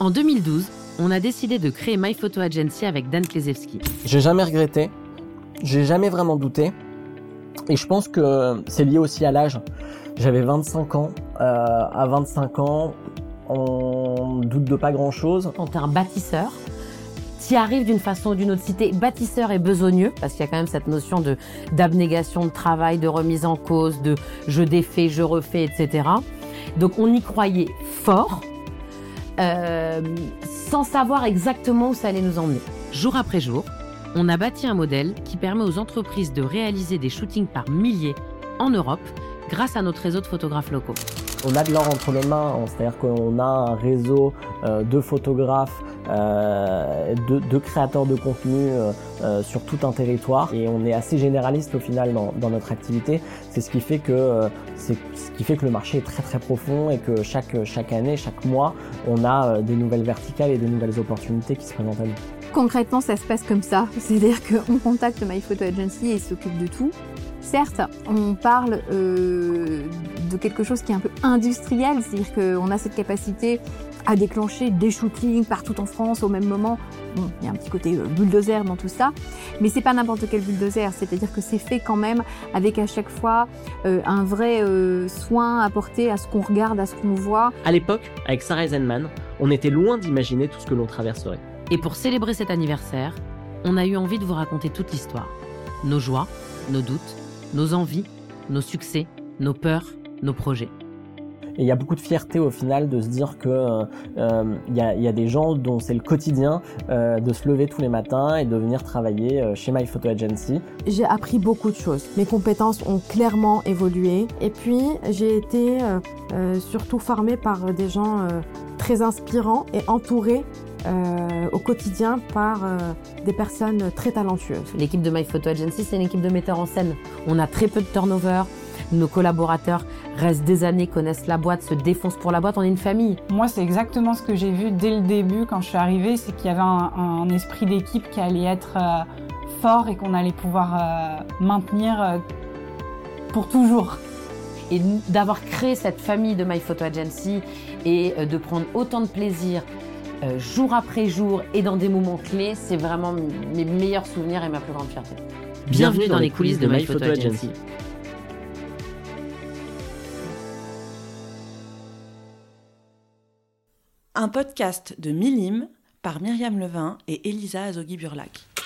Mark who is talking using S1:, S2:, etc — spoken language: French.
S1: En 2012, on a décidé de créer My Photo Agency avec Dan Klezewski.
S2: J'ai jamais regretté, j'ai jamais vraiment douté. Et je pense que c'est lié aussi à l'âge. J'avais 25 ans. Euh, à 25 ans, on doute de pas grand-chose.
S1: Quand tu es un bâtisseur, tu arrives d'une façon ou d'une autre. Si tu bâtisseur et besogneux, parce qu'il y a quand même cette notion de d'abnégation de travail, de remise en cause, de je défais, je refais, etc. Donc on y croyait fort, euh, sans savoir exactement où ça allait nous emmener. Jour après jour, on a bâti un modèle qui permet aux entreprises de réaliser des shootings par milliers en Europe grâce à notre réseau de photographes locaux.
S2: On a de l'or entre les mains, hein. c'est-à-dire qu'on a un réseau euh, de photographes, euh, de, créateurs de contenu euh, sur tout un territoire et on est assez généraliste au final dans, notre activité. C'est ce qui fait que c'est ce qui fait que le marché est très très profond et que chaque chaque année, chaque mois, on a des nouvelles verticales et des nouvelles opportunités qui se présentent à nous.
S3: Concrètement, ça se passe comme ça. C'est-à-dire qu'on contacte My Photo Agency et s'occupe de tout. Certes, on parle quelque chose qui est un peu industriel, c'est-à-dire qu'on a cette capacité à déclencher des shootings partout en France au même moment. il y a un petit côté euh, bulldozer dans tout ça, mais c'est pas n'importe quel bulldozer, c'est-à-dire que c'est fait quand même avec à chaque fois euh, un vrai soin apporté à ce qu'on regarde, à ce qu'on voit.
S2: À l'époque, avec Sarah Eisenman, on était loin d'imaginer tout ce que l'on traverserait.
S1: Et pour célébrer cet anniversaire, on a eu envie de vous raconter toute l'histoire. Nos joies, nos doutes, nos envies, nos succès, nos peurs, nos projets.
S2: Et il y a beaucoup de fierté au final de se dire que euh, euh, il y, a, des gens dont c'est le quotidien euh, de se lever tous les matins et de venir travailler chez My Photo Agency.
S3: J'ai appris beaucoup de choses. Mes compétences ont clairement évolué. Et puis j'ai été surtout formée par des gens très inspirants et entourés euh, au quotidien par euh, des personnes très talentueuses.
S1: L'équipe de My Photo Agency, c'est une équipe de metteurs en scène. On a très peu de turnover. Nos collaborateurs restent des années, connaissent la boîte, se défoncent pour la boîte. On est une famille.
S4: Moi, c'est exactement ce que j'ai vu dès le début quand je suis arrivée. C'est qu'il y avait un, esprit d'équipe qui allait être euh, fort et qu'on allait pouvoir maintenir pour toujours.
S1: Et d'avoir créé cette famille de My Photo Agency et de prendre autant de plaisir euh, jour après jour et dans des moments clés, c'est vraiment mes meilleurs souvenirs et ma plus grande fierté. Bienvenue, dans, les coulisses de, My Photo, Agency.
S5: Un podcast de Milim par Myriam Levin et Elisa Azogui-Burlac.